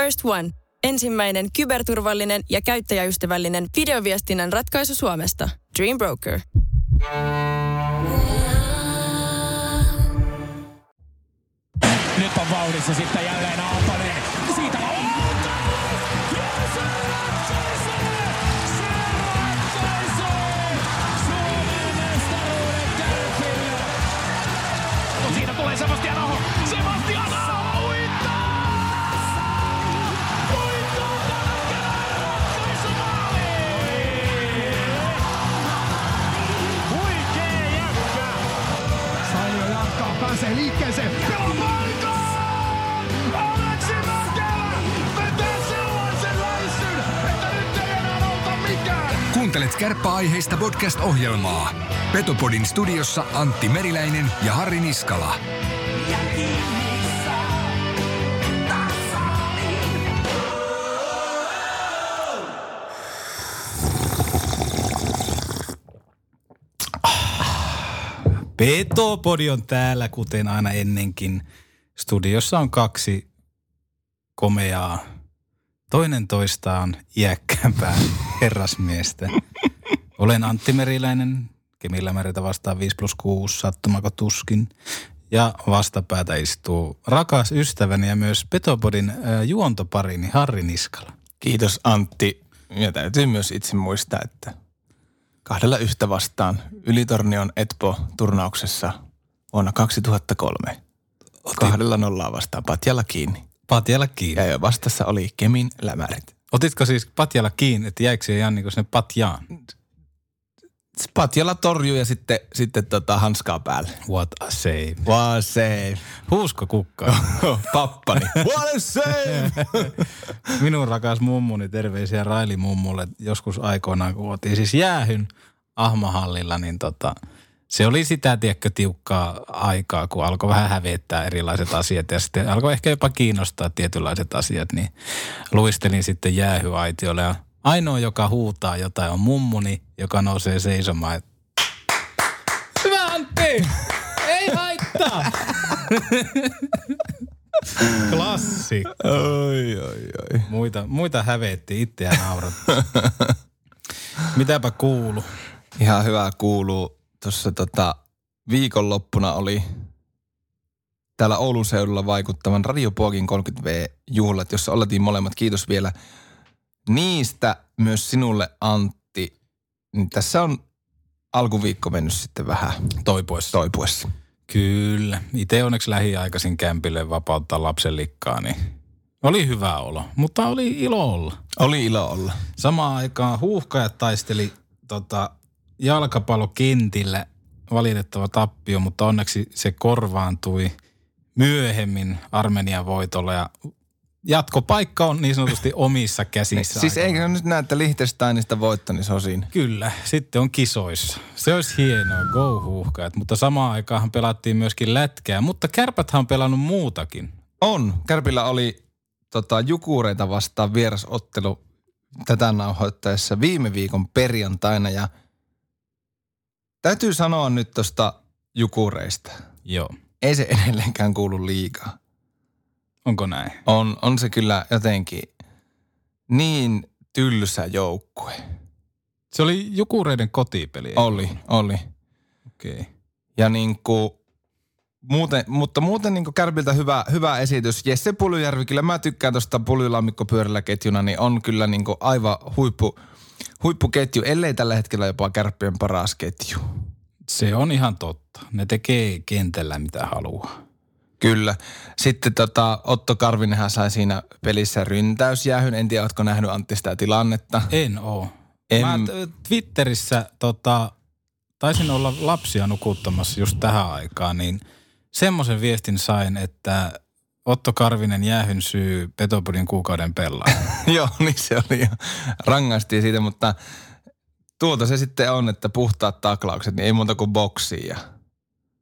First One. Ensimmäinen kyberturvallinen ja käyttäjäystävällinen videoviestinnän ratkaisu Suomesta. Dream Broker. Nyt on vauhdissa sitten jälleen Aaltonen. Enää auta mikään. Kuuntelet kärppäaiheista podcast-ohjelmaa. Petopodin studiossa Antti Meriläinen ja Harri Niskala. Petopodi on täällä, kuten aina ennenkin. Studiossa on kaksi komeaa, toinen toistaan iäkkäämpää herrasmiestä. Olen Antti Meriläinen, Kemillä meritä vastaan 5 plus 6, sattumako tuskin. Ja vastapäätä istuu rakas ystäväni ja myös Petopodin äh, juontoparini Harri Niskala. Kiitos Antti. Ja täytyy myös itse muistaa, että kahdella yhtä vastaan Ylitornion Etpo-turnauksessa vuonna 2003. Kahdella nollaa vastaan Patjalla kiinni. Patjalla kiinni. Ja jo vastassa oli Kemin lämärit. Otitko siis Patjalla kiinni, että jäikö se ihan niin kuin sinne Patjaan? Patjalla torjuu ja sitten, sitten tota hanskaa päälle. What a save. What a save. Huusko kukka. Pappani. What a save. Minun rakas mummuni, terveisiä Raili mummulle joskus aikoinaan, kun otin siis jäähyn Ahmahallilla, niin tota, se oli sitä, tiedätkö, tiukkaa aikaa, kun alkoi vähän hävettää erilaiset asiat ja sitten alkoi ehkä jopa kiinnostaa tietynlaiset asiat, niin luistelin sitten jäähyaitiolle ja ainoa, joka huutaa jotain, on mummuni, joka nousee seisomaan. et, Hyvä Antti! Ei haittaa! Klassi. oi, oi, oi. Muita, muita hävetti, itseään nauratti. Mitäpä kuulu? Ihan hyvä kuuluu. Tuossa tota, viikonloppuna oli täällä Oulun seudulla vaikuttavan Radio Puokin 30V-juhlat, jossa oltiin molemmat. Kiitos vielä niistä myös sinulle Antti. Niin tässä on alkuviikko mennyt sitten vähän Toipuessa. toipuessa. Kyllä. Itse onneksi lähiaikaisin kämpille vapauttaa lapsen likkaa, niin oli hyvä olo, mutta oli ilo olla. Oli ilo olla. Samaan aikaan huuhkajat taisteli tota, jalkapallokentillä valitettava tappio, mutta onneksi se korvaantui myöhemmin Armenian voitolla ja jatkopaikka on niin sanotusti omissa käsissä. Siis eikö nyt näe, että Liechtensteinista voitto, niin se on siinä. Kyllä, sitten on kisoissa. Se olisi hienoa, go huuhkajat, mutta samaan aikaan pelattiin myöskin lätkää, mutta kärpäthän on pelannut muutakin. On. Kärpillä oli tota, jukureita vastaan vierasottelu tätä nauhoittaessa viime viikon perjantaina ja täytyy sanoa nyt tuosta jukureista. Joo. Ei se edelleenkään kuulu liikaa. Onko näin? On, on se kyllä jotenkin niin tylsä joukkue. Se oli Jukureiden kotipeli. Oli, oli. Okei. Okay. Ja niin kuin, muuten, mutta muuten niin Kärpiltä hyvä, hyvä esitys. Jesse Puljujärvi, kyllä mä tykkään tuosta Puljulamikko pyörällä ketjuna, niin on kyllä niin kuin aivan huippu, huippuketju, ellei tällä hetkellä jopa Kärppien paras ketju. Se on ihan totta. Ne tekee kentällä mitä haluaa. Kyllä. Sitten tota, Otto Karvinenhan sai siinä pelissä ryntäysjäähyn. En tiedä, ootko nähnyt Antti sitä tilannetta. En oo. En- Mä Twitterissä tota, taisin olla lapsia nukuttamassa just tähän aikaan, niin semmoisen viestin sain, että Otto Karvinen jäähyn syy Petopodin kuukauden pelaa. Joo, niin se oli jo. Rangaistiin siitä, mutta tuolta se sitten on, että puhtaat taklaukset, niin ei muuta kuin boksia.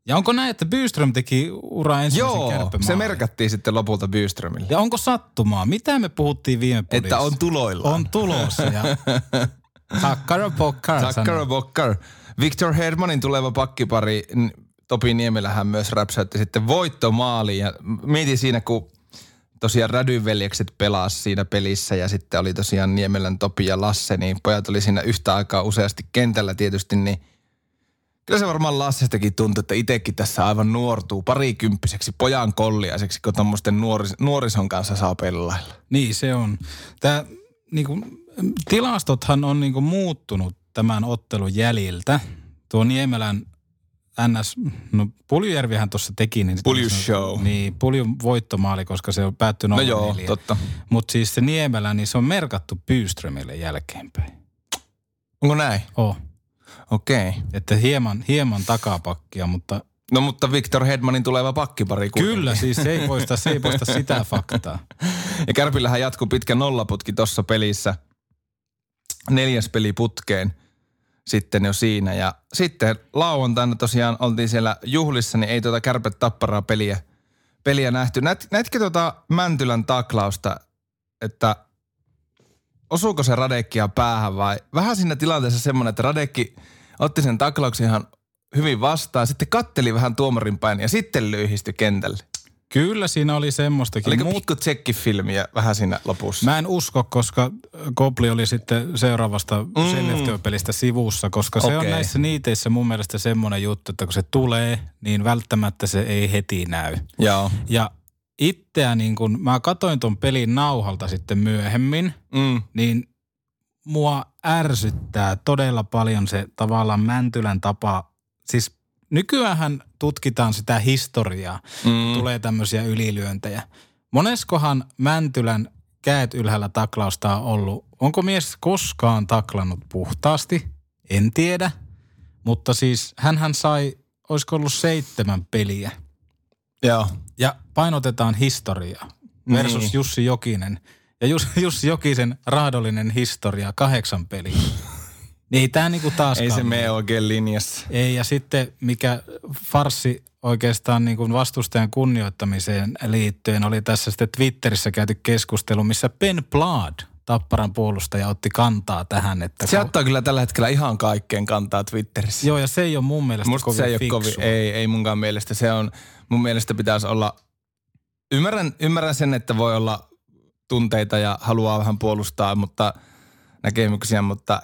Ja onko näin, että Byström teki ura ensimmäisen Joo, se merkattiin sitten lopulta Byströmille. Ja onko sattumaa? Mitä me puhuttiin viime podissa? Että on tuloillaan. On tulossa ja takkara pokkar Takkara. Bokkar. Victor Hedmanin tuleva pakkipari, Topi Niemelähän myös räpsäytti sitten voittomaali. Ja mietin siinä, kun tosiaan Rädyveljekset pelasi siinä pelissä ja sitten oli tosiaan Niemelän Topi ja Lasse, niin pojat oli siinä yhtä aikaa useasti kentällä tietysti, niin Kyllä se varmaan Lassestakin tuntuu, että itsekin tässä aivan nuortuu parikymppiseksi pojan kolliaiseksi, kun tuommoisten nuoris, nuorison kanssa saa pelailla. Niin se on. Tämä, niin kuin, tilastothan on niin kuin, muuttunut tämän ottelun jäljiltä. Tuo Niemelän NS, no Puljujärvihän tuossa teki. Niin Pulju show. Niin, Puljun voittomaali, koska se on päättynyt No joo, totta. Mutta siis se Niemelä, niin se on merkattu Byströmille jälkeenpäin. Onko näin? Oh. Okei. Okay. Että hieman, hieman takapakkia, mutta No mutta Victor Hedmanin tuleva pakkipari kuitenkin. kyllä siis se ei poista, se ei poista sitä faktaa. Ja Kärpillähän jatkuu pitkä nollaputki tuossa pelissä. Neljäs peli putkeen sitten jo siinä. Ja sitten lauantaina tosiaan oltiin siellä juhlissa, niin ei tuota kärpät tapparaa peliä, peliä nähty. Näet, näetkö tuota Mäntylän taklausta, että osuuko se Radekkia päähän vai vähän siinä tilanteessa semmoinen, että Radekki otti sen taklauksen ihan hyvin vastaan, sitten katteli vähän tuomarin päin ja sitten lyhistyi kentälle. Kyllä siinä oli semmoistakin. Oliko Mut- pikku tsekkifilmiä vähän siinä lopussa? Mä en usko, koska Kopli oli sitten seuraavasta mm. Skellefteå-pelistä sivussa, koska se on näissä niiteissä mun mielestä semmoinen juttu, että kun se tulee, niin välttämättä se ei heti näy. Joo. Ja itseä niin kun mä katoin ton pelin nauhalta sitten myöhemmin, Mm. niin mua ärsyttää todella paljon se tavallaan Mäntylän tapa. Siis nykyäänhän tutkitaan sitä historiaa, Mm. tulee tämmöisiä ylilyöntejä. Moneskohan Mäntylän käet ylhäällä taklausta on ollut? Onko mies koskaan taklannut puhtaasti? En tiedä. Mutta siis hän sai, olisiko ollut seitsemän peliä. Joo. Ja painotetaan historiaa versus Niin. Jussi Jokinen. Ja Jus, Jussi Jokisen raadollinen historia, kahdeksan peliä. Niin ei tämä niinku taaskaan. Ei se mene. oikein linjassa. Ei, ja sitten mikä farsi oikeastaan niin kuin vastustajan kunnioittamiseen liittyen oli tässä sitten Twitterissä käyty keskustelu, missä Ben Blad, Tapparan puolustaja, otti kantaa tähän. Että Se ottaa kyllä tällä hetkellä ihan kaikkeen kantaa Twitterissä. Joo, ja se ei ole mun mielestä Musta kovin se ei ole fiksua. kovin, ei, ei munkaan mielestä. Se on, mun mielestä pitäisi olla, ymmärrän, ymmärrän sen, että voi olla tunteita ja haluaa vähän puolustaa, mutta näkemyksiä, mutta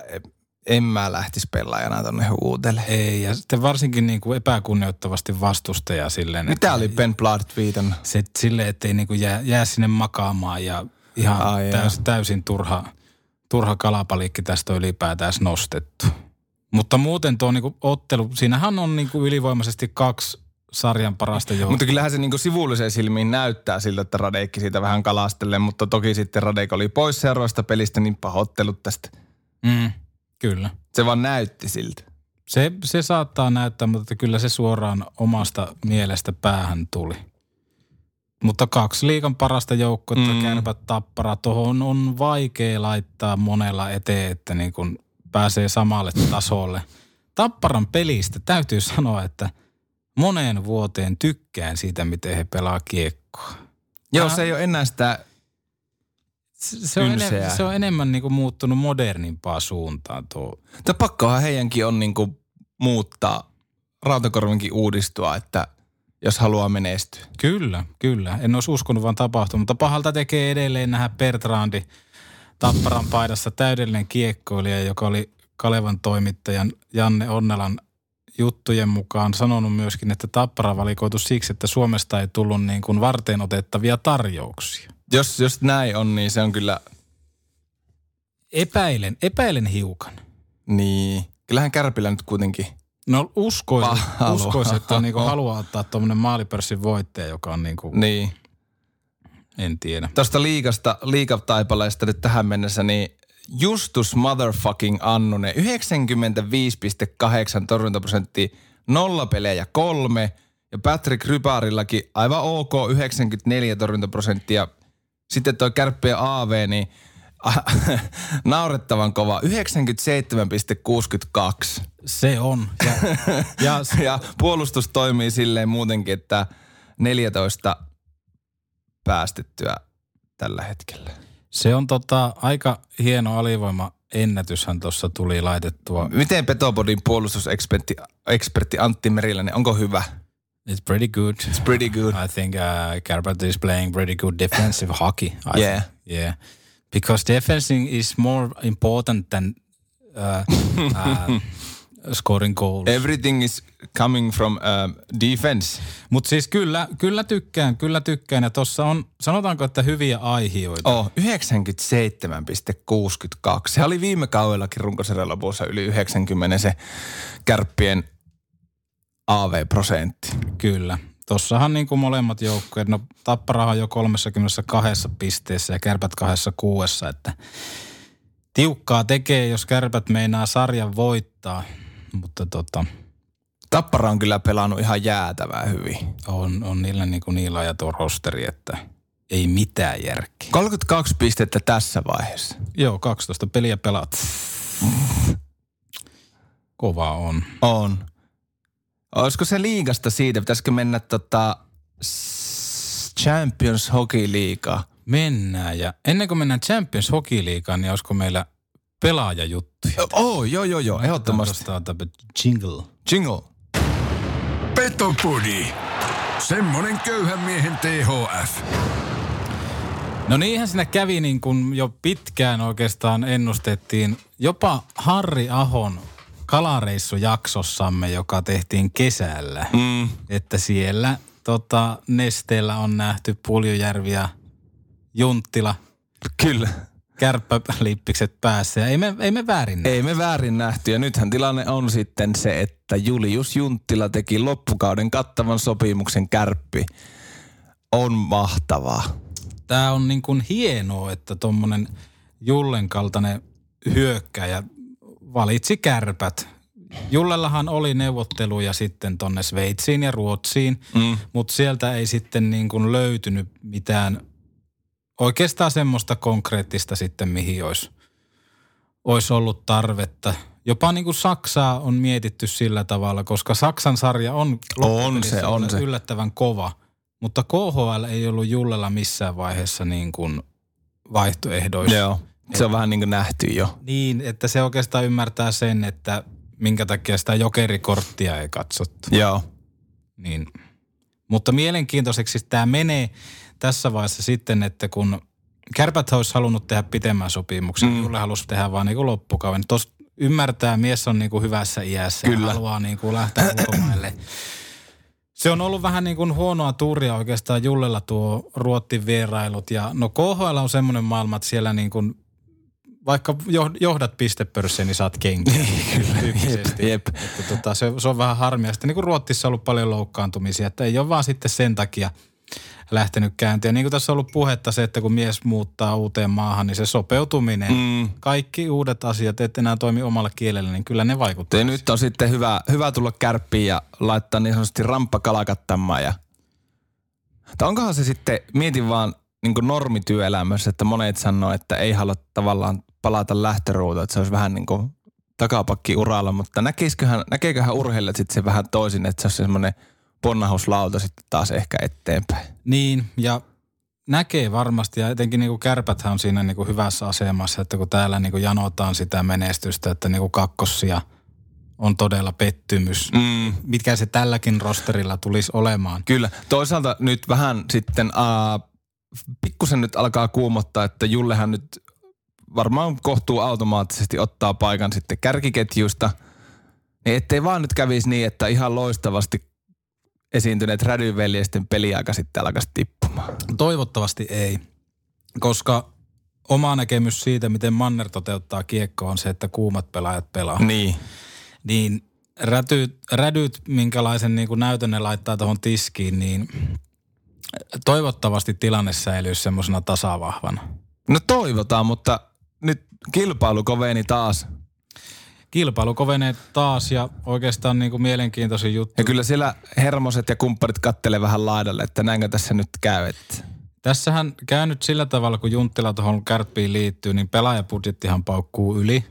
en mä lähtisi pelaajana tonne huutele. Ei, ja sitten varsinkin niin kuin epäkunnioittavasti vastustajaa silleen. Mitä että- oli Ben Blood viitannut? Se silleen, ettei niin kuin jää, jää sinne makaamaan ja ihan Ai täys, joo. täysin turha, turha kalapalikki tästä on ylipäätään nostettu. Mutta muuten tuo niinku ottelu, siinähän on niinku ylivoimaisesti kaksi sarjan parasta joukkoa. Mutta kyllähän se niinku sivulliseen silmiin näyttää siltä, että Radekki siitä vähän kalastelee, mutta toki sitten Radek oli pois seuraavasta pelistä, niin pahoittelut tästä. Mm, kyllä. Se vaan näytti siltä. Se, se saattaa näyttää, mutta kyllä se suoraan omasta mielestä päähän tuli. Mutta kaksi liikan parasta joukkoa, mm. Kärpät tappara, tuohon on vaikea laittaa monella eteen, että niin kun pääsee samalle tasolle. Tapparan pelistä täytyy sanoa, että moneen vuoteen tykkään siitä, miten he pelaa kiekkoa. Joo, se ei ole enää sitä Se on, enemmän, se on enemmän niin kuin muuttunut modernimpaa suuntaan tuo. Mutta pakkohan heidänkin on niinku muuttaa, Rautakorvenkin uudistua, että jos haluaa menestyä. Kyllä, kyllä. En olisi uskonut vaan tapahtua, mutta pahalta tekee edelleen nähdä Bertrandi Tapparan paidassa täydellinen kiekkoilija, joka oli Kalevan toimittajan Janne Onnelan juttujen mukaan sanonut myöskin, että Tappara valikoitu siksi, että Suomesta ei tullut niin kuin varteen otettavia tarjouksia. Jos, jos näin on, niin se on kyllä Epäilen, epäilen hiukan. niin. Kyllähän Kärpillä nyt kuitenkin. No uskoisin, uskoisin että niin kuin haluaa ottaa tuommoinen maalipörssin voittaja, joka on niin kuin, Niin. en tiedä. Tuosta liikasta, liikataipaleesta nyt tähän mennessä, niin Justus motherfucking Annunen, 95,8 torjuntaprosenttia, nolla pelejä kolme. Ja Patrick Ryparillakin aivan ok, 94 torjuntaprosenttia. Sitten toi kärppien AV, niin naurettavan kova, 97,62. Se on. Ja, ja Ja puolustus toimii silleen muutenkin, että 14 päästettyä tällä hetkellä. Se on tota, aika hieno alivoima ennätyshän tuossa tuli laitettua. Miten Petopodin puolustusekspertti ekspertti Antti Meriläinen, onko hyvä? It's pretty good. It's pretty good. I think uh, Kärpät is playing pretty good defensive hockey. I Yeah. think. Yeah. Because defending is more important than uh, uh, scoring goals. Everything is coming from um, defense. Mutta siis kyllä, kyllä tykkään, kyllä tykkään. Ja tuossa on, sanotaanko, että hyviä aihioita. Oh, 97,62. Se oli viime kaudellakin runkosarjan lopussa yli 90 se kärppien AV-prosentti. Kyllä. Tossahan niin kuin molemmat joukkueet, no Tapparahan jo 32 pisteessä ja Kärpät 26, että tiukkaa tekee, jos Kärpät meinaa sarjan voittaa, mutta tota, Tappara on kyllä pelannut ihan jäätävää hyvin. on, on niillä niin kuin niillä ja tuo rosteri, että ei mitään järkeä. 32 pistettä tässä vaiheessa. Joo, 12 peliä pelat. Kova on. On. Olisiko se liigasta siitä? Pitäisikö mennä tota Champions Hockey Liigaa? Mennään ja ennen kuin mennään Champions Hockey Liigaan, niin olisiko meillä pelaajajuttuja? Oh, joo, joo, joo, ehdottomasti. Tuosta ota jingle. Jingle. Petopodi. Semmonen köyhän miehen THF. No niinhän siinä kävi niin kuin jo pitkään oikeastaan ennustettiin. Jopa Harri Ahon kalareissujaksossamme, joka tehtiin kesällä. Mm. Että siellä tota, nesteellä on nähty Puljujärvi ja Junttila, Kyllä. kärppälippikset päässä. Ja ei me, ei me väärin näe. Ei me väärin nähty ja nythän tilanne on sitten se, että Julius Junttila teki loppukauden kattavan sopimuksen kärppi. On mahtavaa. Tämä on niin kuin hienoa, että tuommoinen Jullen kaltainen hyökkäjä valitsi kärpät. Jullellahan oli neuvotteluja sitten tonne Sveitsiin ja Ruotsiin, mm. mutta sieltä ei sitten niin kuin löytynyt mitään oikeastaan semmoista konkreettista sitten, mihin olisi, olisi ollut tarvetta. Jopa niin kuin Saksaa on mietitty sillä tavalla, koska Saksan sarja on, loppupelissä on se. yllättävän kova. Mutta KHL ei ollut Jullella missään vaiheessa niin kuin vaihtoehdoissa. Joo. Se on vähän niin kuin nähty jo. Niin, että se oikeastaan ymmärtää sen, että minkä takia sitä jokerikorttia ei katsottu. Joo. Niin. Mutta mielenkiintoiseksi tämä menee tässä vaiheessa sitten, että kun Kärpät olisi halunnut tehdä pitemmän sopimuksen, mm. Julle halusi tehdä vaan niin kuin loppukauden. Tuossa ymmärtää, mies on niin kuin hyvässä iässä Kyllä. ja haluaa niin kuin lähteä ulkomaille. Se on ollut vähän niin kuin huonoa tuuria oikeastaan Jullella tuo Ruottin vierailut. Ja no KHL on semmoinen maailma, että siellä niin kuin vaikka joh- johdat pistepörssiin, niin saat kenkiä. tyyppisesti. jep. Että tota, se, se, on vähän harmia. Sitten niin kuin Ruotsissa on ollut paljon loukkaantumisia, että ei ole vaan sitten sen takia lähtenyt käyntiin. Ja niin kuin tässä on ollut puhetta se, että kun mies muuttaa uuteen maahan, niin se sopeutuminen, mm. kaikki uudet asiat, et enää toimi omalla kielellä, niin kyllä ne vaikuttaa. Ja nyt on sitten hyvä, hyvä tulla kärppiin ja laittaa niin sanotusti ramppa kalakattamaan. Ja... Tai onkohan se sitten, mietin vaan niin normityöelämässä, että monet sanoo, että ei halua tavallaan palata lähtöruutuun, että se olisi vähän niin kuin takapakki uralla, mutta näkisiköhän, näkeeköhän urheilijat sitten se vähän toisin, että se olisi semmoinen ponnahuslauta sitten taas ehkä eteenpäin. Niin, ja näkee varmasti, ja etenkin niin kuin kärpäthän on siinä niin kuin hyvässä asemassa, että kun täällä niin kuin janotaan sitä menestystä, että niin kuin kakkossia on todella pettymys. Mm. Mitkä se tälläkin rosterilla tulisi olemaan. Kyllä. Toisaalta nyt vähän sitten, uh, pikkusen nyt alkaa kuumottaa, että Jullehan nyt varmaan kohtuu automaattisesti ottaa paikan sitten kärkiketjuista. Niin ettei vaan nyt kävisi niin, että ihan loistavasti esiintyneet rädyveljesten peliaika sitten alkaisi tippumaan. Toivottavasti ei, koska oma näkemys siitä, miten Manner toteuttaa kiekkoa on se, että kuumat pelaajat pelaa. Niin. Niin rädyt, rädyt minkälaisen niin kuin näytön ne laittaa tuohon tiskiin, niin toivottavasti tilanne säilyy semmoisena tasavahvana. No toivotaan, mutta nyt kilpailu koveni taas. Kilpailu kovenee taas ja oikeastaan niin kuin mielenkiintoisin juttu. Ja kyllä siellä hermoset ja kumpparit kattelee vähän laidalle, että näinkö tässä nyt käy. Että. Tässähän käy nyt sillä tavalla, kun Junttila tuohon kärppiin liittyy, niin pelaajapudjettihan paukkuu yli.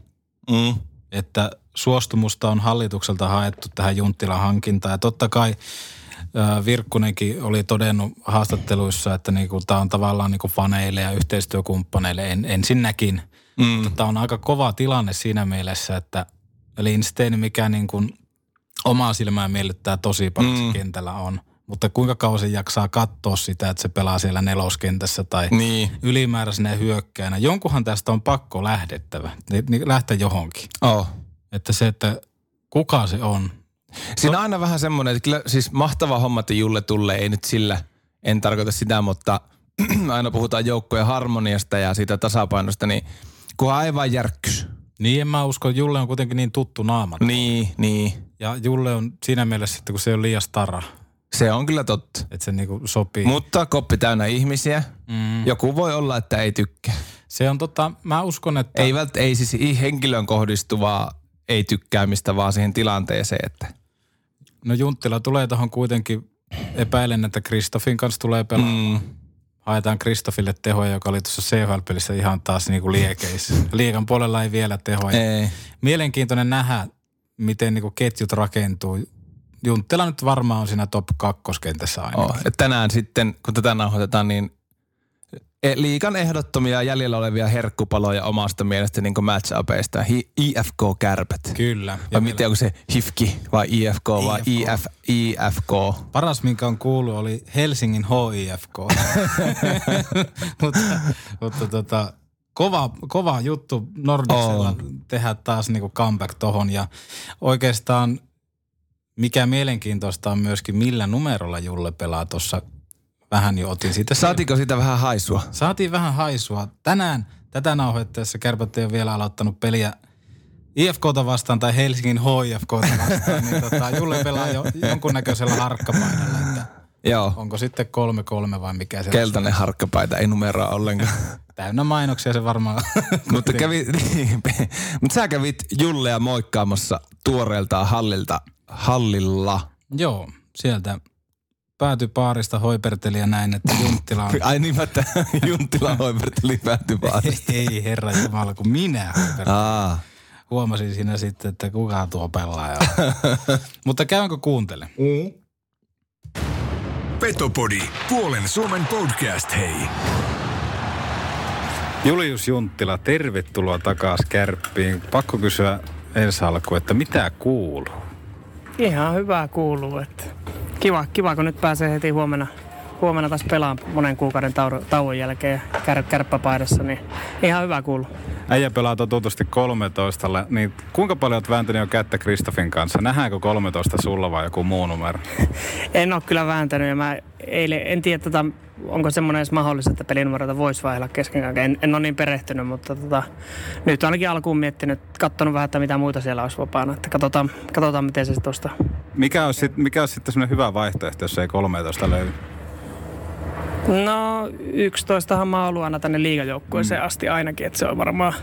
Mm. Että suostumusta on hallitukselta haettu tähän Junttilan hankintaan. Ja totta kai Virkkunenkin oli todennut haastatteluissa, että niinku, tämä on tavallaan niinku faneille ja yhteistyökumppaneille en, ensinnäkin. Mm. Tämä on aika kova tilanne siinä mielessä, että Lindstein, mikä niin kuin omaa silmää miellyttää tosi paljon, mm. kentällä on. Mutta kuinka kauan se jaksaa katsoa sitä, että se pelaa siellä neloskentässä tai Niin. ylimääräisenä hyökkäänä. Jonkunhan tästä on pakko lähdettävä, lähteä johonkin. Oh. Että se, että kuka se on. Siinä on aina vähän semmoinen, että kyllä siis mahtava homma, että Julle tulee, ei nyt sillä, en tarkoita sitä, mutta aina puhutaan joukkojen harmoniasta ja siitä tasapainosta, niin kun aivan järkkys. Niin en mä usko, Julle on kuitenkin niin tuttu naama. Niin, niin. Ja Julle on siinä mielessä, että kun se on liian stara, Se on kyllä totta. että se niinku sopii. Mutta koppi täynnä ihmisiä. Mm. Joku voi olla, että ei tykkää. se on tota, mä uskon, että... Ei, vält, ei siis henkilön kohdistuvaa ei tykkäämistä, vaan siihen tilanteeseen, että No Junttila tulee tuohon kuitenkin, epäilen, että Kristofin kanssa tulee pelaamaan. Mm. Haetaan Kristofille tehoja, joka oli tuossa CHL-pelissä ihan taas niinku liekeissä. Liikan puolella ei vielä tehoja. ei. Mielenkiintoinen nähdä, miten niinku ketjut rakentuu. Junttila nyt varmaan on siinä top kakkoskentässä aina. Oh. Tänään sitten, kun tätä nauhoitetaan, niin liikan ehdottomia jäljellä olevia herkkupaloja omasta mielestä niin match-upeista. Hi- IFK Kärpät. Kyllä. Vai miten, onko se HIFKI vai IFK vai IFK. IF, IFK? Paras, minkä on kuullut, oli Helsingin HIFK. mutta mutta tota, kova, kova juttu Nordicsella On. tehdä taas niinku comeback tohon. Ja oikeastaan mikä mielenkiintoista on myöskin, millä numerolla Julle pelaa tuossa. Vähän jo otin siitä. Saatiko sitä vähän haisua? Saatiin vähän haisua. Tänään tätä nauhoittaessa Kärpät ei ole vielä aloittanut peliä IFKta vastaan tai Helsingin HIFKta vastaan, niin tota, Julle pelaa jo jonkunnäköisellä harkkapainalla, että Joo. onko sitten kolme kolme vai mikä se Keltainen harkkapaita, ei numeroa ollenkaan. on. Täynnä mainoksia se varmaan. mutta, kävi, niin, mutta sä kävit Jullea moikkaamassa tuoreeltaan hallilta, hallilla. Joo, sieltä päätyi paarista hoiperteli ja näin, että Junttila on... Ai niin, mä että Junttila hoiverteli päätyi vaan. Ei herra Jumala, kun minä hoipertelin. Aa. Huomasin siinä sitten, että kuka tuo pelaaja. Mutta käynkö kuuntele? Petopodi, puolen Suomen podcast, hei. Julius Junttila, tervetuloa takaisin Kärppiin. Pakko kysyä ensi alkuun, että mitä kuuluu? Ihan hyvää kuuluu. Että kiva, kiva, kun nyt pääsee heti huomenna, huomenna taas pelaamaan monen kuukauden tauon, tauon jälkeen kär, kärppäpaidassa, niin ihan hyvä kuuluu. Äijä pelaa totutusti 13, niin kuinka paljon olet vääntänyt jo kättä Kristofin kanssa? Nähdäänkö 13 sulla vai joku muu numero? En ole kyllä vääntänyt ja mä eilen, en tiedä, tota, onko semmoinen edes mahdollista, että pelinumeroita voisi vaihdella kesken kaiken. En, en ole niin perehtynyt, mutta tota, nyt ainakin alkuun miettinyt, katsonut vähän, että mitä muita siellä olisi vapaana. Että katsotaan, katsotaan miten se tuosta Mikä olisi, sit, mikä olisi sitten semmoinen hyvä vaihtoehto, jos ei 13 löydy? No 11 mä oon ollut aina tänne liigajoukkueeseen mm. asti ainakin, että se on varmaan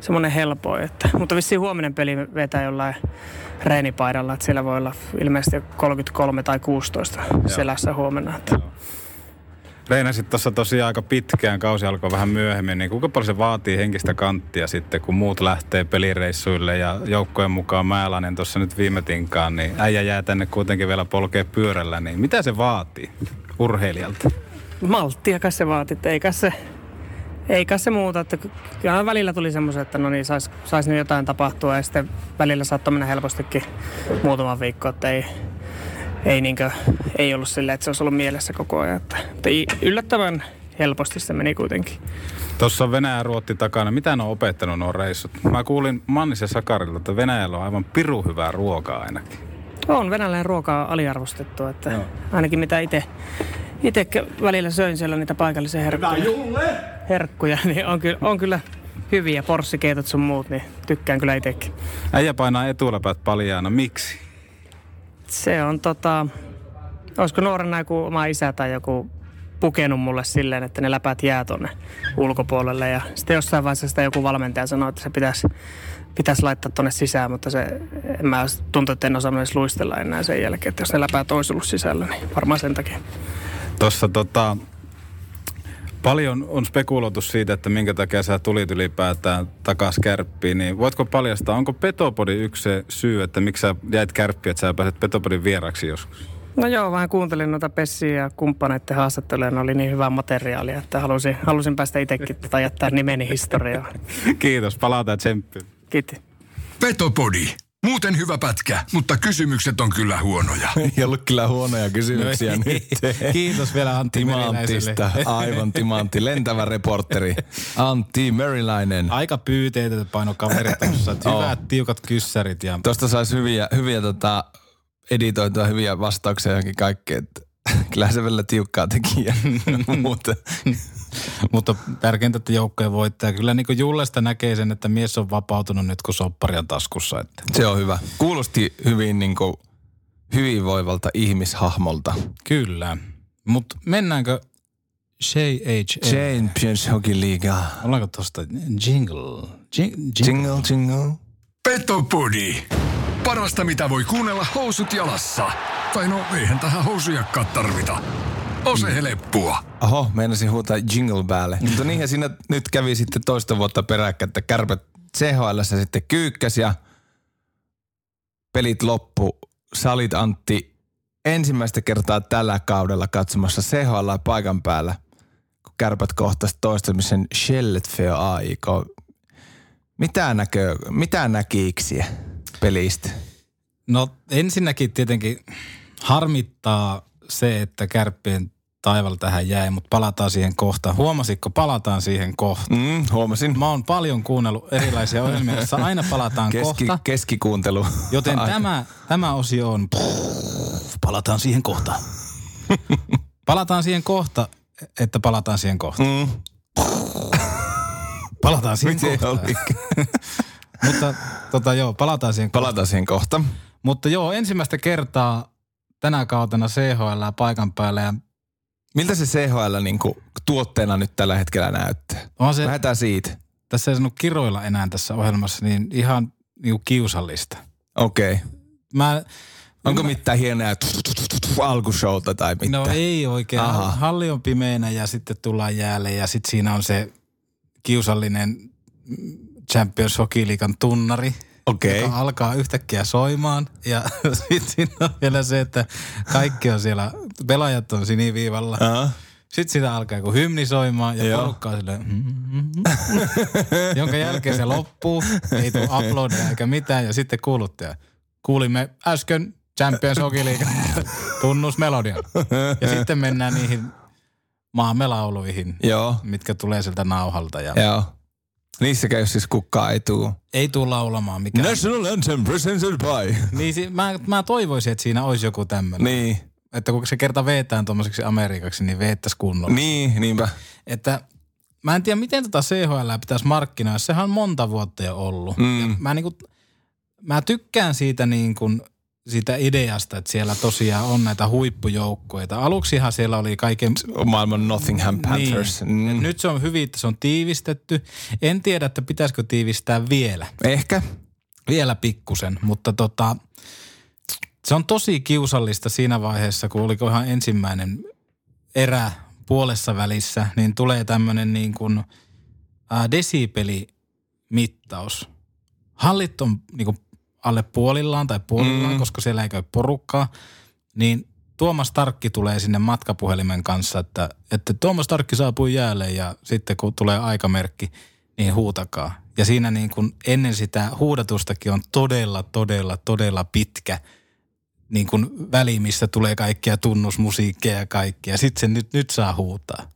semmoinen helppo. Että, mutta vissiin huominen peli vetää jollain reenipaidalla, että siellä voi olla ilmeisesti 33 tai 16 selässä huomenna. Että. Reinasit tuossa tosiaan aika pitkään, kausi alkoi vähän myöhemmin, niin kuinka paljon se vaatii henkistä kanttia sitten, kun muut lähtee pelireissuille ja joukkojen mukaan Määlänen tuossa nyt viime tinkaan, niin äijä jää tänne kuitenkin vielä polkee pyörällä, niin mitä se vaatii urheilijalta? Malttia kai se vaatii, että eikä se, eikä se muuta. Että kyllä välillä tuli semmoisen, että no niin, saisi sais nyt jotain tapahtua ja sitten välillä saattoi mennä helpostikin muutama viikko, että ei, ei, niinkö, ei ollut silleen, että se olisi ollut mielessä koko ajan. Että, että yllättävän helposti se meni kuitenkin. Tuossa on Venäjä ruotti takana. Mitä ne on opettanut nuo reissut? Mä kuulin Mannis ja Sakarilta, että Venäjällä on aivan piru hyvää ruokaa ainakin. On venäläinen ruoka on aliarvostettua, että ainakin mitä itse itse välillä söin siellä niitä paikallisia herkkuja, herkkuja niin on kyllä, on kyllä hyviä porssikeitot sun muut, niin tykkään kyllä itsekin. Äijä painaa etuläpäät paljaana. Miksi? Se on tota, olisiko nuorena joku oma isä tai joku pukenut mulle silleen, että ne läpät jää tonne ulkopuolelle. Ja sitten jossain vaiheessa sitä joku valmentaja sanoi, että se pitäisi, pitäisi laittaa tonne sisään, mutta se, en mä tuntuu, että en osannut edes luistella enää sen jälkeen, että jos ne läpät olisi ollut sisällä, niin varmaan sen takia. Tuossa tota, paljon on spekuloitu siitä, että minkä takia sä tulit ylipäätään takas kärppiin, niin voitko paljastaa, onko Petopodi yksi se syy, että miksi sä jäit kärppiin, että sä pääset Petopodin vieraksi joskus? No joo, vähän kuuntelin noita Pessiä ja kumppaneiden haastatteluja. Ne oli niin hyvää materiaalia, että halusin, halusin päästä itsekin tota jättää nimeni historiaan. Kiitos, palataan tsemppiin. Kiitti. Petopodi, Muuten hyvä pätkä, mutta kysymykset on kyllä huonoja. Ei ollut kyllä huonoja kysymyksiä No nyt. Kiitos vielä Antti. Timanttista, aivan timantti, lentävä reporteri Antti Meriläinen. Aika pyyteitä paino kaveri tuossa. että Oo. Hyvät tiukat kyssärit ja Tuosta saisi hyviä, hyviä tota, editoitua hyviä vastauksia johonkin kaikkeen. Kyllä se vielä tiukkaa tekijä. Mutta Mutta tärkeintä, että joukkojen voittaa. Kyllä niin kuin Jullesta näkee sen, että mies on vapautunut nyt, kun soppari on taskussa. Että. se on hyvä. Kuulosti hyvin niin kuin, hyvinvoivalta ihmishahmolta. Kyllä. Mutta mennäänkö JHL? Champions Hockey League. Ollaanko tuosta jingle? Jing, jing, Jingle, jingle. Petopodi. Parasta mitä voi kuunnella housut jalassa. Tai no eihän tähän housujakkaa tarvita. Ose heleppua. Oho, meinasin huutaa jingle päälle. Mutta niinhän siinä nyt kävi sitten toista vuotta peräkkäin, että kärpät CHL sitten kyykkäs ja pelit loppu. Salit Antti ensimmäistä kertaa tällä kaudella katsomassa CHL paikan päällä, kun kärpät kohtasi toistamisen Shelletfeo AIK. Mitä, näkö, mitä näkiiksiä pelistä? No ensinnäkin tietenkin harmittaa se, että kärppien taival tähän jäi, mutta palataan siihen kohta. Huomasitko, palataan siihen kohta. Mm, huomasin. Mä oon paljon kuunnellut erilaisia ohjelmia, joissa aina palataan Keski, kohta. keskikuuntelu. Joten Aika. tämä, tämä osio on... Palataan siihen kohta. Palataan siihen kohta, että palataan siihen kohta. Mm, Palataan siihen miten kohta. oli? Mutta tota joo, palataan siihen kohta. Palataan siihen kohta. Mutta joo, ensimmäistä kertaa tänä kautena CHL paikan päällä ja Miltä se CHL niin kuin, tuotteena nyt tällä hetkellä näyttää? on se, Lähdetään siitä. tässä ei sanonut kiroilla enää tässä ohjelmassa, niin ihan niinku kiusallista. Okei. Okay. Mä, Onko mitään hienoja alkushowta tai mitään? no ei oikein. Aha. Halli on pimeänä ja sitten tullaan jäälle ja sitten siinä on se kiusallinen Champions Hockey Leaguean tunnari, Okei. joka alkaa yhtäkkiä soimaan. Ja sitten siinä on vielä se, että kaikki on siellä, pelaajat on siniviivalla. Aha. Sitten sitä alkaa joku hymni soimaan ja Joo. porukka on silleen, mm, mm, mm. jonka jälkeen se loppuu, ei tule uploadia eikä mitään ja sitten kuuluttaja. Kuulimme äsken Champions Hockey League tunnusmelodia. Ja sitten mennään niihin maamme lauluihin, Joo. mitkä tulee sieltä nauhalta ja Joo. Niissä käy siis kukaan ei tuu. ei tule laulamaan mikään. National Anthem presented by. Niin, si- mä, mä toivoisin, että siinä olisi joku tämmöinen. Niin. Että kun se kerta veetään tuommoiseksi Amerikaksi, niin veettäisi kunnolla. Niin, niinpä. että mä en tiedä, miten tota CHL pitäisi markkinoida. Sehän on monta vuotta jo ollut. Mm. Ja mä, niinku, mä tykkään siitä, niinku, siitä ideasta, että siellä tosiaan on näitä huippujoukkoita. Aluksihan siellä oli kaiken... Maailman Nottingham Panthers. Niin. Mm. Nyt se on hyvin, että se on tiivistetty. En tiedä, että pitäisikö tiivistää vielä. Ehkä. Vielä pikkusen, mutta tota, se on tosi kiusallista siinä vaiheessa, kun oliko ihan ensimmäinen erä puolessa välissä, niin tulee tämmöinen niin kuin desibelimittaus. Hallit on niin kuin alle puolillaan tai puolillaan, mm. koska siellä ei käy porukkaa, niin Tuomas Tarkki tulee sinne matkapuhelimen kanssa, että, että Tuomas Tarkki saapui jäälle ja sitten kun tulee aikamerkki, niin huutakaa. Ja siinä niin kuin ennen sitä huudatustakin on todella, todella, todella pitkä niin kuin väli, missä tulee kaikkia tunnusmusiikkeja ja kaikkea. Sitten se nyt, nyt saa huutaa.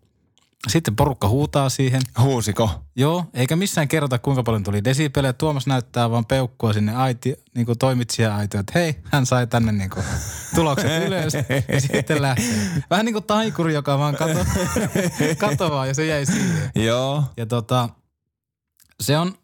Sitten porukka huutaa siihen. Huusiko? Joo, eikä missään kerrota kuinka paljon tuli desibelejä. Tuomas näyttää vaan peukkua sinne aiti, niin kuin toimitsija aito, että hei, hän sai tänne niin kuin tulokset ylös ja sitten lähtee. Vähän niin kuin taikuri, joka vaan kato, katoaa ja se jäi siihen. Joo. Ja tota, se on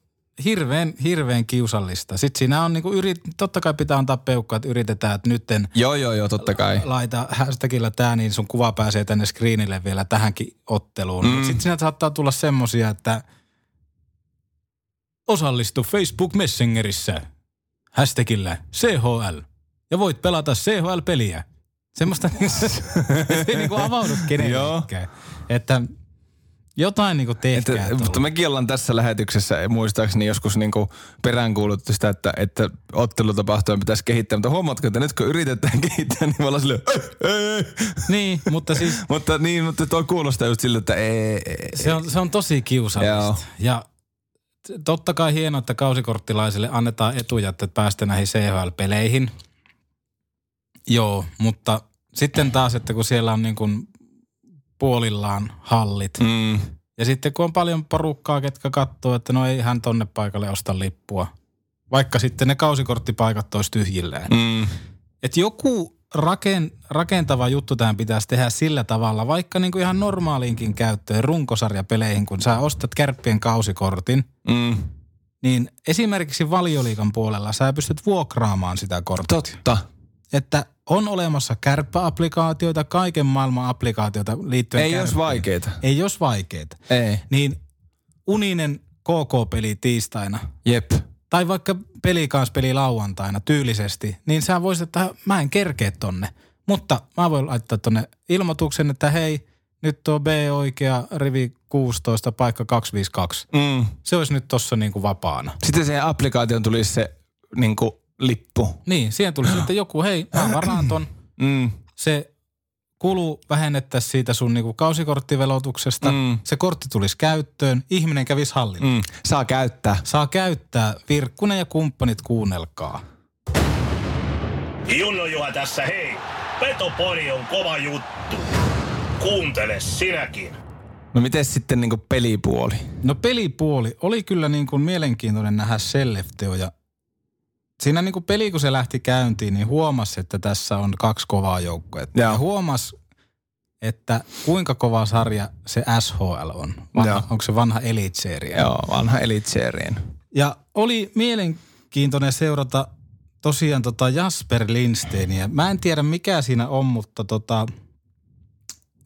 hirveän, hirveän kiusallista. Sitten siinä on niinku yrit, totta kai pitää antaa peukkaa, että yritetään, että nytten Joo, joo, joo, totta kai. laita hashtagillä tämä, niin sun kuva pääsee tänne screenille vielä tähänkin otteluun. Mm. Sitten siinä saattaa tulla semmosia, että osallistu Facebook Messengerissä hashtagillä CHL ja voit pelata CHL-peliä. Semmoista ei niinku avaudu kenellekään. Että jotain niinku tehkää Että, mutta mekin ollaan tässä lähetyksessä muistaakseni joskus niinku peräänkuuluttu sitä, että, että ottelutapahtumia pitäisi kehittää. Mutta huomaatko, että nyt kun yritetään kehittää, niin me ollaan silleen. Niin, mutta siis Mutta niin, mutta tuo kuulostaa just siltä, että ei, ei, se on, se on tosi kiusallista. Joo. Ja totta kai hienoa, että kausikorttilaisille annetaan etuja, että päästä näihin CHL-peleihin. Joo, mutta sitten taas, että kun siellä on niin kuin puolillaan hallit. Mm. Ja sitten kun on paljon porukkaa, ketkä katsoo, että no ei hän tonne paikalle osta lippua. Vaikka sitten ne kausikorttipaikat olisi tyhjilleen. Mm. Että joku raken, rakentava juttu tähän pitäisi tehdä sillä tavalla, vaikka niin kuin ihan normaaliinkin käyttöön runkosarjapeleihin, kun sä ostat kärppien kausikortin, Mm. niin esimerkiksi valioliikan puolella sä pystyt vuokraamaan sitä korttia. Totta. Että on olemassa kärppäapplikaatioita, kaiken maailman applikaatioita liittyen Ei jos vaikeita. Ei jos vaikeita. Ei. Niin uninen KK-peli tiistaina Jep. tai vaikka pelikanspeli lauantaina tyylisesti, niin sä voisit, että mä en kerkeä tonne. Mutta mä voin laittaa tonne ilmoituksen, että hei, nyt on B oikea rivi 16, paikka 252. Mm. Se olisi nyt tossa niinku vapaana. Sitten siihen applikaation tulisi se niin kuin, lippu. Niin, siihen tuli sitten joku, hei, mä varaan ton. Mm. Se kulu vähennettäisiin siitä sun niinku kausikorttivelotuksesta. Mm. Se kortti tulisi käyttöön, ihminen kävisi hallilla. Mm. Saa käyttää. Saa käyttää, Virkkunen ja kumppanit kuunnelkaa. Junno Juha tässä, hei! Petopori on kova juttu. Kuuntele sinäkin. No miten sitten niin kuin pelipuoli? No pelipuoli oli kyllä niin kuin mielenkiintoinen nähdä Sellefteo ja siinä niin kuin peli kun se lähti käyntiin, niin huomasi, että tässä on kaksi kovaa joukkuetta. Joo. Ja huomasi, että kuinka kova sarja se SHL on. Vanha, Joo. onko se vanha Elite Serie? Joo, vanha elitseerien. Ja oli mielenkiintoinen seurata tosiaan tota Jasper Lindsteiniä. Mä en tiedä mikä siinä on, mutta tota,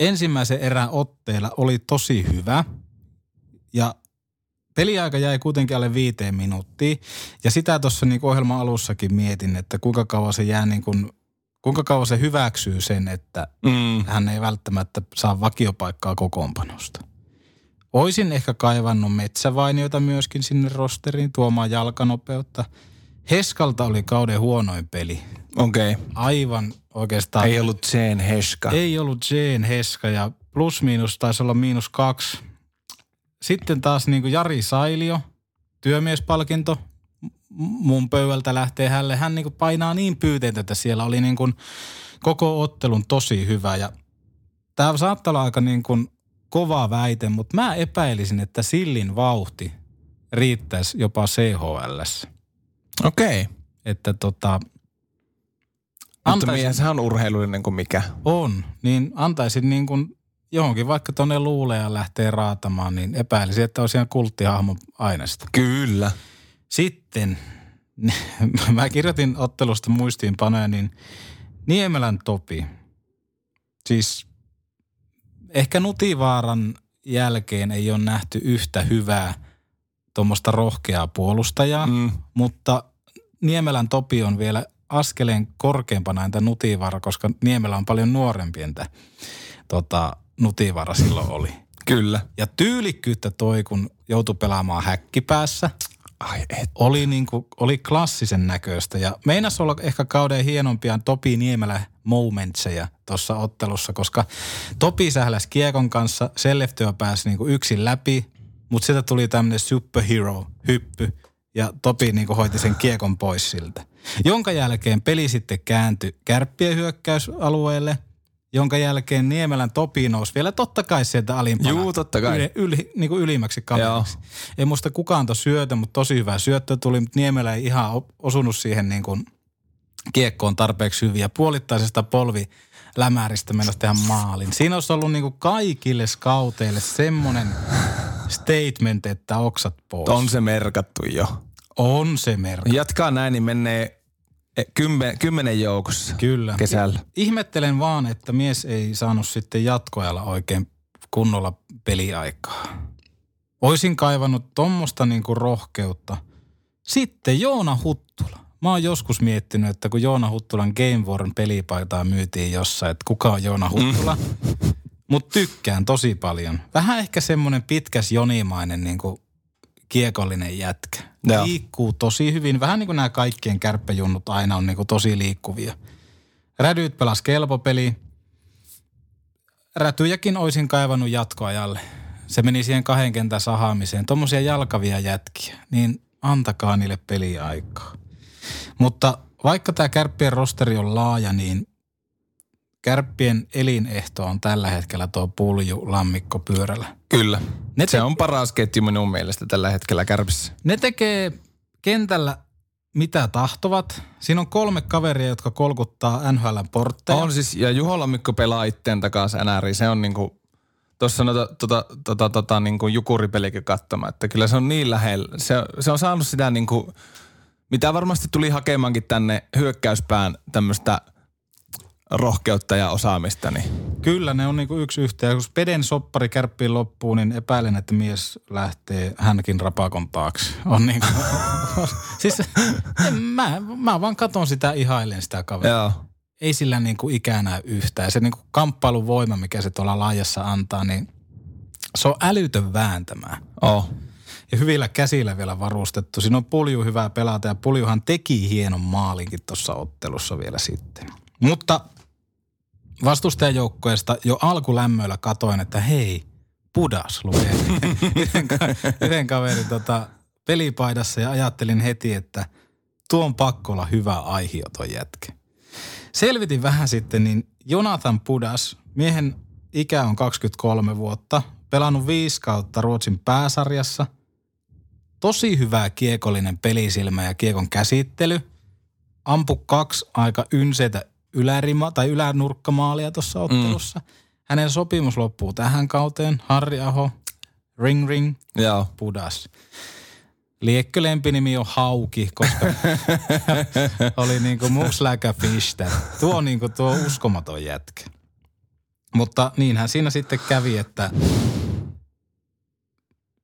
ensimmäisen erän otteella oli tosi hyvä. Ja peliaika jäi kuitenkin alle viiteen minuuttiin. Ja sitä tuossa niin ohjelman alussakin mietin, että kuinka kauan se jää niin kuin, kuinka kauan se hyväksyy sen, että Mm. hän ei välttämättä saa vakiopaikkaa kokoonpanosta. Oisin ehkä kaivannut metsävainioita myöskin sinne rosteriin tuomaan jalkanopeutta. Heskalta oli kauden huonoin peli. Okei. Okay. Aivan oikeastaan. Ei ollut Jane Heska. Ei ollut Jane Heska ja plus miinus taisi olla miinus kaksi. Sitten taas niin kuin Jari Sailio, työmiespalkinto mun pöydältä lähtee hälle. Hän niin kuin painaa niin pyyteitä, että siellä oli niin kuin koko ottelun tosi hyvä. Ja tämä saattaa olla aika niin kuin kova väite, mutta mä epäilisin, että Sillin vauhti riittäisi jopa CHLssä. Okei. Okay. Että tota, Mutta antaisin- miehän on urheilullinen kuin mikä. on, niin antaisin niin kuin johonkin vaikka tuonne luuleja lähtee raatamaan, niin epäilisin, että olisi ihan kulttihahmo aineesta. Kyllä. Sitten, mä kirjoitin ottelusta muistiinpanoja, niin Niemelän Topi. Siis ehkä Nutivaaran jälkeen ei ole nähty yhtä hyvää tuommoista rohkeaa puolustajaa, Mm. mutta Niemelän Topi on vielä askeleen korkeampana entä Nutivaara, koska Niemelä on paljon nuorempi entä tota, Nutivaara silloin oli. Kyllä. Ja tyylikkyyttä toi, kun joutui pelaamaan häkkipäässä, Ai et. oli, niin kuin, oli klassisen näköistä. Ja meinas olla ehkä kauden hienompia Topi Niemelä momentseja tuossa ottelussa, koska Topi sähläsi kiekon kanssa, Selleftö pääsi niin kuin yksin läpi, mutta sieltä tuli tämmöinen superhero-hyppy ja Topi niin kuin hoiti sen kiekon pois siltä. Jonka jälkeen peli sitten kääntyi kärppien hyökkäysalueelle, jonka jälkeen Niemelän Topi nousi vielä totta kai sieltä alimpana. Juu, totta kai. Yli, yli, niin kuin ylimmäksi kaveriksi. Ei muista kukaan tuo syötä, mutta tosi hyvä syöttö tuli, mutta Niemelä ei ihan osunut siihen niin kuin kiekkoon tarpeeksi hyvin. Ja puolittaisesta polvi lämäristä mennä tehdä maalin. Siinä olisi ollut niin kuin kaikille skauteille semmoinen statement, että oksat pois. On se merkattu jo. On se merkki. Jatkaa näin, niin menee kymmen, kymmenen joukossa Kyllä. kesällä. Ihmettelen vaan, että mies ei saanut sitten jatkoajalla oikein kunnolla peliaikaa. Oisin kaivannut tommosta niinku rohkeutta. Sitten Joona Huttula. Mä oon joskus miettinyt, että kun Joona Huttulan Game Worn pelipaitaa myytiin jossain, että kuka on Joona Huttula. Mm. Mutta tykkään tosi paljon. Vähän ehkä semmoinen pitkäs jonimainen niinku kiekollinen jätkä. Joo. Liikkuu tosi hyvin. Vähän niin kuin nämä kaikkien kärppäjunnut aina on niinku tosi liikkuvia. Rädyt pelas kelpopeli. Rätyjäkin olisin kaivannut jatkoajalle. se meni siihen kahden kentän sahaamiseen. Tuommoisia jalkavia jätkiä, niin antakaa niille peliaikaa. Mutta vaikka tämä kärppien rosteri on laaja, niin kärppien elinehto on tällä hetkellä tuo pulju lammikko pyörällä. Kyllä. Ne Se te- on paras ketju minun mielestä tällä hetkellä kärpissä. Ne tekee kentällä mitä tahtovat. Siinä on kolme kaveria, jotka kolkuttaa NHL portteja. On siis, ja Juho Lammikko pelaa itteen takaisin NRI. Se on niinku, tuossa noita, tota, tota, tota, niinku jukuripelikin katsomaan, että kyllä se on niin lähellä. Se, se on saanut sitä niinku, mitä varmasti tuli hakemaankin tänne hyökkäyspään tämmöistä rohkeutta ja osaamista, niin Kyllä, ne on niinku yksi yhteen. Kun Speden soppari kärppiin loppuu, niin epäilen, että mies lähtee hänkin rapakon taakse. On niinku, siis en, mä, mä vaan katon sitä, ihailen sitä kaveria. joo. Ei sillä niinku ikää näy yhtään. Se niinku kamppailuvoima, mikä se tuolla laajassa antaa, niin se on älytön vääntämään. Oh. Ja hyvillä käsillä vielä varustettu. Siinä on Pulju hyvää pelata ja Puljuhan teki hienon maalinkin tuossa ottelussa vielä sitten. Mutta vastustajajoukkueesta jo alkulämmöillä katoin, että hei, Pudas lukee. Yhden, ka- yhden kaverin tota, pelipaidassa ja ajattelin heti, että tuo on pakko olla hyvä aihio toi jätkä. Selvitin vähän sitten, niin Jonathan Pudas, miehen ikä on 23 vuotta, pelannut viisi kautta Ruotsin pääsarjassa, tosi hyvä kiekollinen pelisilmä ja kiekon käsittely, ampu kaksi aika ynseitä ylärima- tai ylänurkkamaalia tuossa ottelussa. Mm. Hänen sopimus loppuu tähän kauteen. Harri Aho, ring ring, Joo. Pudas. Liekkölempinimi on Hauki, koska oli niinku musläkä Fister. Tuo on niinku tuo uskomaton jätkä. Mutta niinhän siinä sitten kävi, että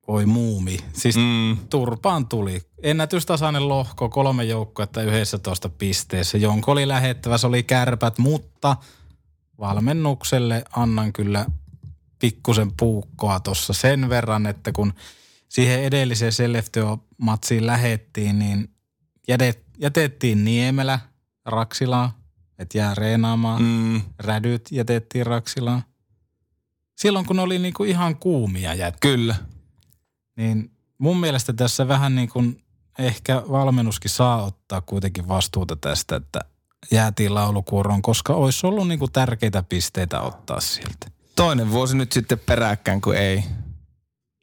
voi muumi. Siis Mm. turpaan tuli. Ennätystasainen lohko, kolme joukkuetta 11 pisteessä. Jonko oli lähettävä, se oli kärpät, mutta valmennukselle annan kyllä pikkusen puukkoa tuossa sen verran, että kun siihen edelliseen Selleftio-matsiin lähettiin, niin jädet, jätettiin Niemelä Raksilaa, että jää reenaamaan. Mm. Rädyt jätettiin Raksilaan. Silloin kun oli niinku ihan kuumia jätkiä Kyllä. Niin mun mielestä tässä vähän niin kuin ehkä valmennuskin saa ottaa kuitenkin vastuuta tästä, että jäätiin laulukuoroon, koska olisi ollut niin kuin tärkeitä pisteitä ottaa sieltä. Toinen vuosi nyt sitten peräkkäin, kun ei,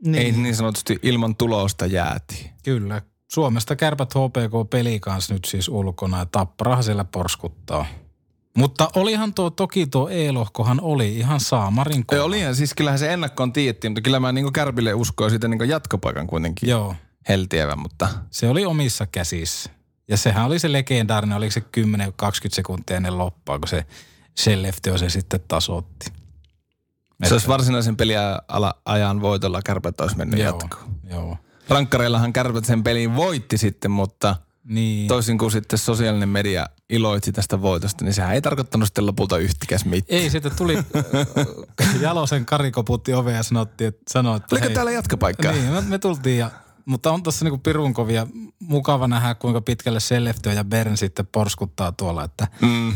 niin. ei niin sanotusti ilman tulosta jäätiin. Kyllä. Suomesta kärpät HPK peli kanssa nyt siis ulkona ja tapparahan siellä porskuttaa. Mutta olihan tuo, toki tuo E-lohkohan oli ihan saamarin Ei, kova. oli, siis kyllähän se ennakkoon tiedettiin, mutta kyllä mä niin Kärpille uskoin siitä niin jatkopaikan kuitenkin Joo, heltiävän, mutta se oli omissa käsissä. Ja sehän oli se legendaarinen, oliko se 10-20 sekuntia ennen loppua, kun se Selleftio se sitten tasoitti. se olisi varsinaisen peliajan voitolla Kärpät olisi mennyt Joo, jatkoon. joo. Rankkareillahan Kärpät sen pelin voitti sitten, mutta Niin. toisin kuin sitten sosiaalinen media iloitsi tästä voitosta, niin sehän ei tarkoittanut sitten lopulta yhtikäs mitään. Ei, sitten tuli äh, Jalosen Kari koputti ovea ja sanotti, että, sanoi, että Oliko hei, täällä jatkopaikkaa? Niin, me, me tultiin ja, mutta on tossa niinku pirun kovia. Mukava nähdä, kuinka pitkälle Selleftio ja Bern sitten porskuttaa tuolla, että Mm.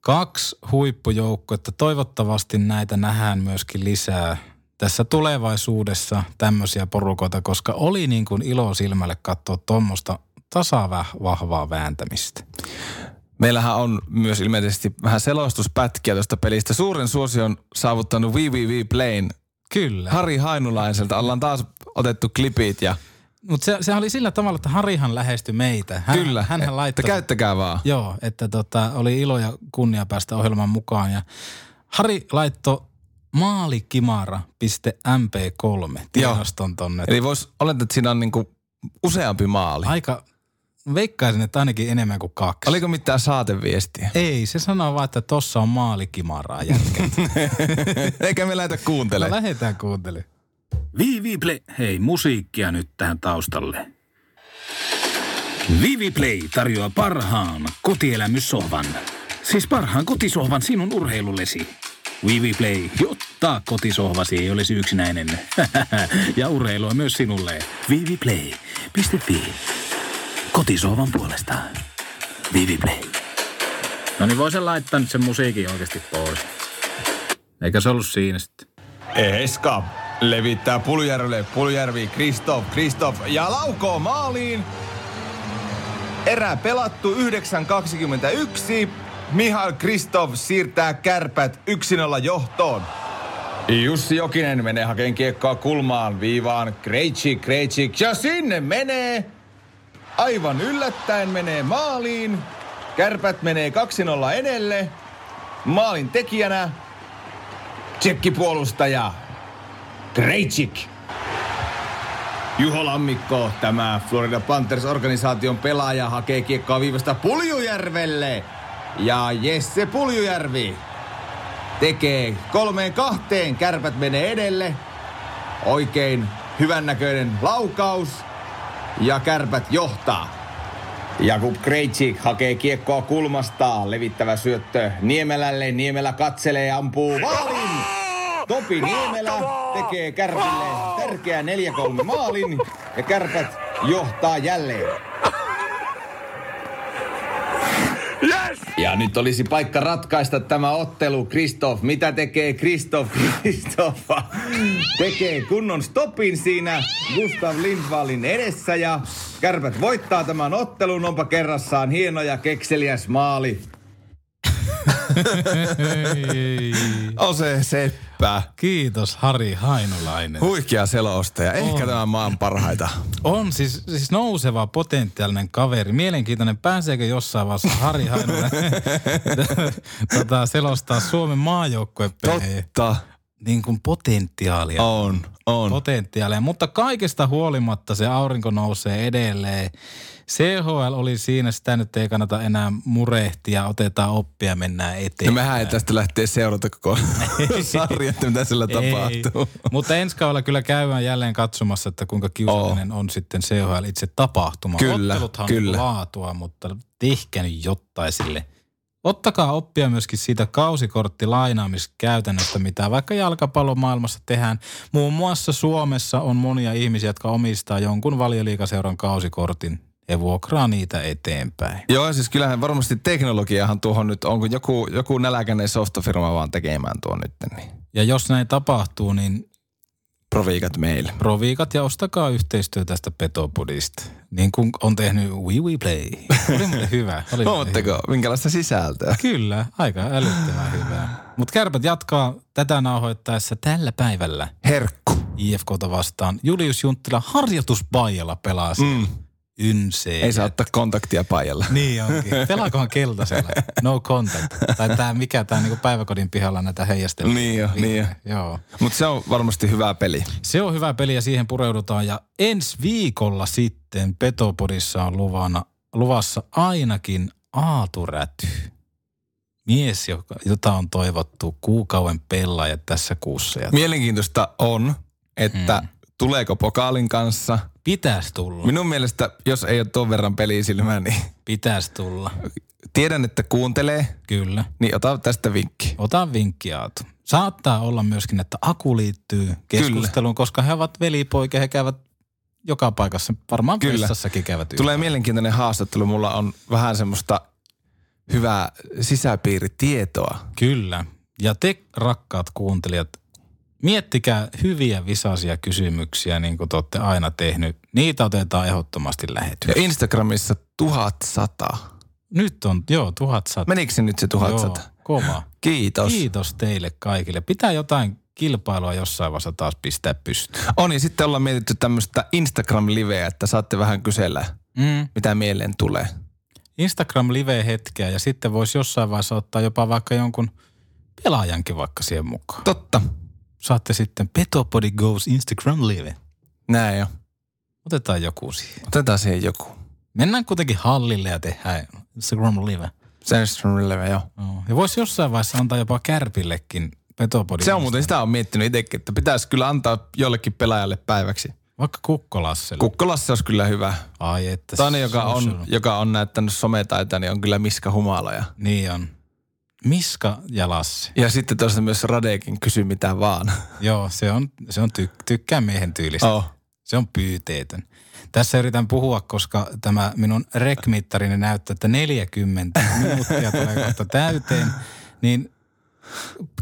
kaksi huippujoukkuetta. Toivottavasti näitä nähdään myöskin lisää tässä tulevaisuudessa tämmöisiä porukoita, koska oli niin kuin ilo silmälle katsoa tuommoista tasavahvaa vääntämistä. Meillähän on myös ilmeisesti vähän selostuspätkiä tuosta pelistä. Suuren suosion saavuttanut VVV Plain Kyllä. Harri Hainulaiselta. Ollaan taas otettu klipit ja Mutta se, se oli sillä tavalla, että Harihan lähestyi meitä. Hän, kyllä, Hänhän että laittoi... käyttäkää vaan. Joo, että tota, oli ilo ja kunnia päästä ohjelman mukaan. Ja Hari laittoi maalikimara.mp3 tiedoston tonne. Eli vois olettaa, että siinä on niinku useampi maali. Aika, veikkaisin, että ainakin enemmän kuin kaksi. Oliko mitään saateviestiä? Ei, se sanoo vaan, että tossa on maalikimaraa jätkä. Eikä me lähdetä no, kuuntelemaan. lähetään kuuntelemaan. Viiviplay. Hei, musiikkia nyt tähän taustalle. Viiviplay tarjoaa parhaan kotielämyssohvan. Siis parhaan kotisohvan sinun urheilullesi. Viiviplay, jotta kotisohvasi ei olisi yksinäinen. ja urheilua myös sinulle. Viiviplay.fi. Kotisohvan puolesta. Viiviplay. No niin, voisin laittaa nyt sen musiikin oikeasti pois. Eikä se ollut siinä sitten. Eska, Levittää Puljärvelle. Puljärvi, Kristoff, Kristoff ja laukoo maaliin. Erä pelattu 9.21. Mihail Kristov siirtää kärpät 1-0 johtoon. Jussi Jokinen menee hakeen kiekkoa kulmaan viivaan. Krejcik, Krejcik ja sinne menee. Aivan yllättäen menee maaliin. Kärpät menee 2-0 edelle. Maalin tekijänä tsekkipuolustaja Krejcik. Juho Lammikko, tämä Florida Panthers-organisaation pelaaja, hakee kiekkoa viivasta Puljujärvelle. Ja Jesse Puljujärvi tekee kolmeen kahteen. Kärpät menee edelle. Oikein hyvännäköinen laukaus. Ja kärpät johtaa. Jakub Krejcik hakee kiekkoa kulmasta. Levittävä syöttö Niemelälle. Niemelä katselee ja ampuu maalin. Topi Niemelä tekee Kärpille tärkeä 4-3 maalin. Ja Kärpät johtaa jälleen. Ja nyt olisi paikka ratkaista tämä ottelu. Kristoff, mitä tekee Kristoff? Kristoff tekee kunnon stopin siinä Gustav Lindvallin edessä ja Kärpät voittaa tämän ottelun. Onpa kerrassaan hieno ja kekseliäs maali. On se seppä. Kiitos Hari Hainolainen. Huikea selostaja. Ehkä On. tämän maan parhaita. On siis, siis nouseva potentiaalinen kaveri. Mielenkiintoinen. Pääseekö jossain vaiheessa Hari Hainolainen tota, selostaa Suomen maajoukkuepelejä? Totta. Niin kuin potentiaalia. On, on. Potentiaalia. Mutta kaikesta huolimatta se aurinko nousee edelleen. CHL oli siinä, sitä nyt ei kannata enää murehtia, otetaan oppia mennään eteenpäin. Ja mehän ei tästä lähteä seurata koko sarja, että mitä sillä tapahtuu. Mutta ensi kaudella kyllä käydään jälleen katsomassa, että kuinka kiusallinen on sitten CHL itse tapahtuma. Kyllä, Otteluthan kyllä. on laatua, mutta tehkää nyt jottaisille. Ottakaa oppia myöskin siitä kausikorttilainaamiskäytännöstä, mitä vaikka jalkapallomaailmassa tehdään. Muun muassa Suomessa on monia ihmisiä, jotka omistaa jonkun valioliikaseuran kausikortin ja vuokraa niitä eteenpäin. Joo, siis kyllähän varmasti teknologiahan tuohon nyt on, kun joku, joku näläkäinen softafirma vaan tekemään tuon nyt, niin Ja jos näin tapahtuu, niin proviikat meille. proviikat ja ostakaa yhteistyö tästä Petopodista. Niin kuin on tehnyt We We Play. Oli muuten hyvä. Oli Huomatteko, minkälaista sisältöä? Kyllä, aika älyttömän hyvää. Mutta kärpät jatkaa tätä nauhoittaessa tällä päivällä Herkku. IFKta vastaan. Julius Junttila harjoituspaijalla pelaa mm. Ynsee. Ei saa ottaa kontaktia paijalla. Niin onkin. Pelaakohan keltaisella? No contact. Tai tämä mikä tämä niinku päiväkodin pihalla näitä heijasteluja. Niin jo, niin jo. Joo. Mutta se on varmasti hyvä peli. Se on hyvä peli ja siihen pureudutaan. Ja ensi viikolla sitten Petopodissa on luvana, luvassa ainakin Aaturäty. Mies, joka, jota on toivottu kuukauden pelaaja tässä kuussa. Mielenkiintoista on, että Mm. tuleeko pokaalin kanssa. Pitäisi tulla. Minun mielestä, jos ei ole tuon verran pelisilmää, niin Pitäisi tulla. tiedän, että kuuntelee, Kyllä. niin ota tästä vinkki. Ota vinkki Aatu. Saattaa olla myöskin, että Aku liittyy keskusteluun, koska he ovat velipoikia, he käyvät joka paikassa, varmaan Kyllä. vessassakin käyvät Tulee mielenkiintoinen haastattelu. Mulla on vähän semmoista hyvää sisäpiiritietoa. Kyllä. Ja te, rakkaat kuuntelijat, miettikää hyviä visaisia kysymyksiä, niin kuin te olette aina tehnyt. Niitä otetaan ehdottomasti Ja lähetykseen. Instagramissa 1100. Nyt on, joo, tuhat sata. Menikö se nyt se 1100? Joo, kova. Kiitos. Kiitos teille kaikille. Pitää jotain kilpailua jossain vaiheessa taas pistää pystyyn. On, ja sitten ollaan mietitty tämmöistä Instagram-liveä, että saatte vähän kysellä, Mm. mitä mieleen tulee. Instagram-live-hetkeä ja sitten voisi jossain vaiheessa ottaa jopa vaikka jonkun pelaajankin vaikka siihen mukaan. Totta. Saatte sitten Petopodi Goes Instagram-live. Näin jo. Otetaan joku siihen. Otetaan siihen joku. Mennään kuitenkin hallille ja tehdään Instagram-live. Se Instagram-live, joo. Joo. Ja voisi jossain vaiheessa antaa jopa Kärpillekin Petopodi. Se on muuten, sitä on miettinyt itsekin, että pitäisi kyllä antaa jollekin pelaajalle päiväksi. Vaikka Kukkolasselle. Kukkolasse olisi kyllä hyvä. Ai että. Toinen, joka on, joka on näyttänyt sometaita, niin on kyllä Miska Humala. Ja, Niin on. Miska ja Lassi. ja sitten tuosta myös Radekin kysy mitä vaan. Joo, se on, se on ty, tykkää miehen tyylistä. Oh. Se on pyyteetön. Tässä yritän puhua, koska tämä minun rekmittarini näyttää, että 40 minuuttia tulee kohta täyteen. Niin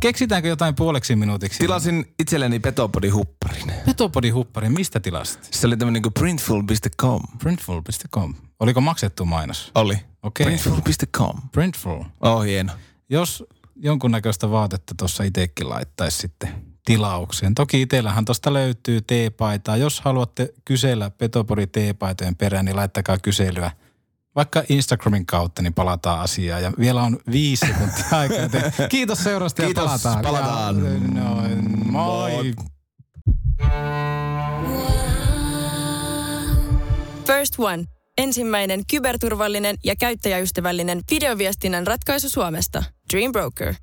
keksitäänkö jotain puoleksi minuutiksi? Tilasin itselleni Petopodi huppari. Petopodin huppari, mistä tilasit? Se oli tämmöinen kuin printful.com. Printful.com. Oliko maksettu mainos? Oli. Okei. Printful.com. Printful. Oh, hieno. Jos jonkunnäköistä vaatetta tuossa itsekin laittaisi sitten tilaukseen. Toki itsellähän tuosta löytyy teepaitaa. Jos haluatte kysellä Petopori teepaitojen perään, niin laittakaa kyselyä vaikka Instagramin kautta, niin palataan asiaan. Ja vielä on viisi sekuntia aikaa. joten Kiitos seurasta Kiitos, ja palataan. palataan. Ja, noin, moi. Moi. First One. Ensimmäinen kyberturvallinen ja käyttäjäystävällinen videoviestinnän ratkaisu Suomesta. Dream Broker.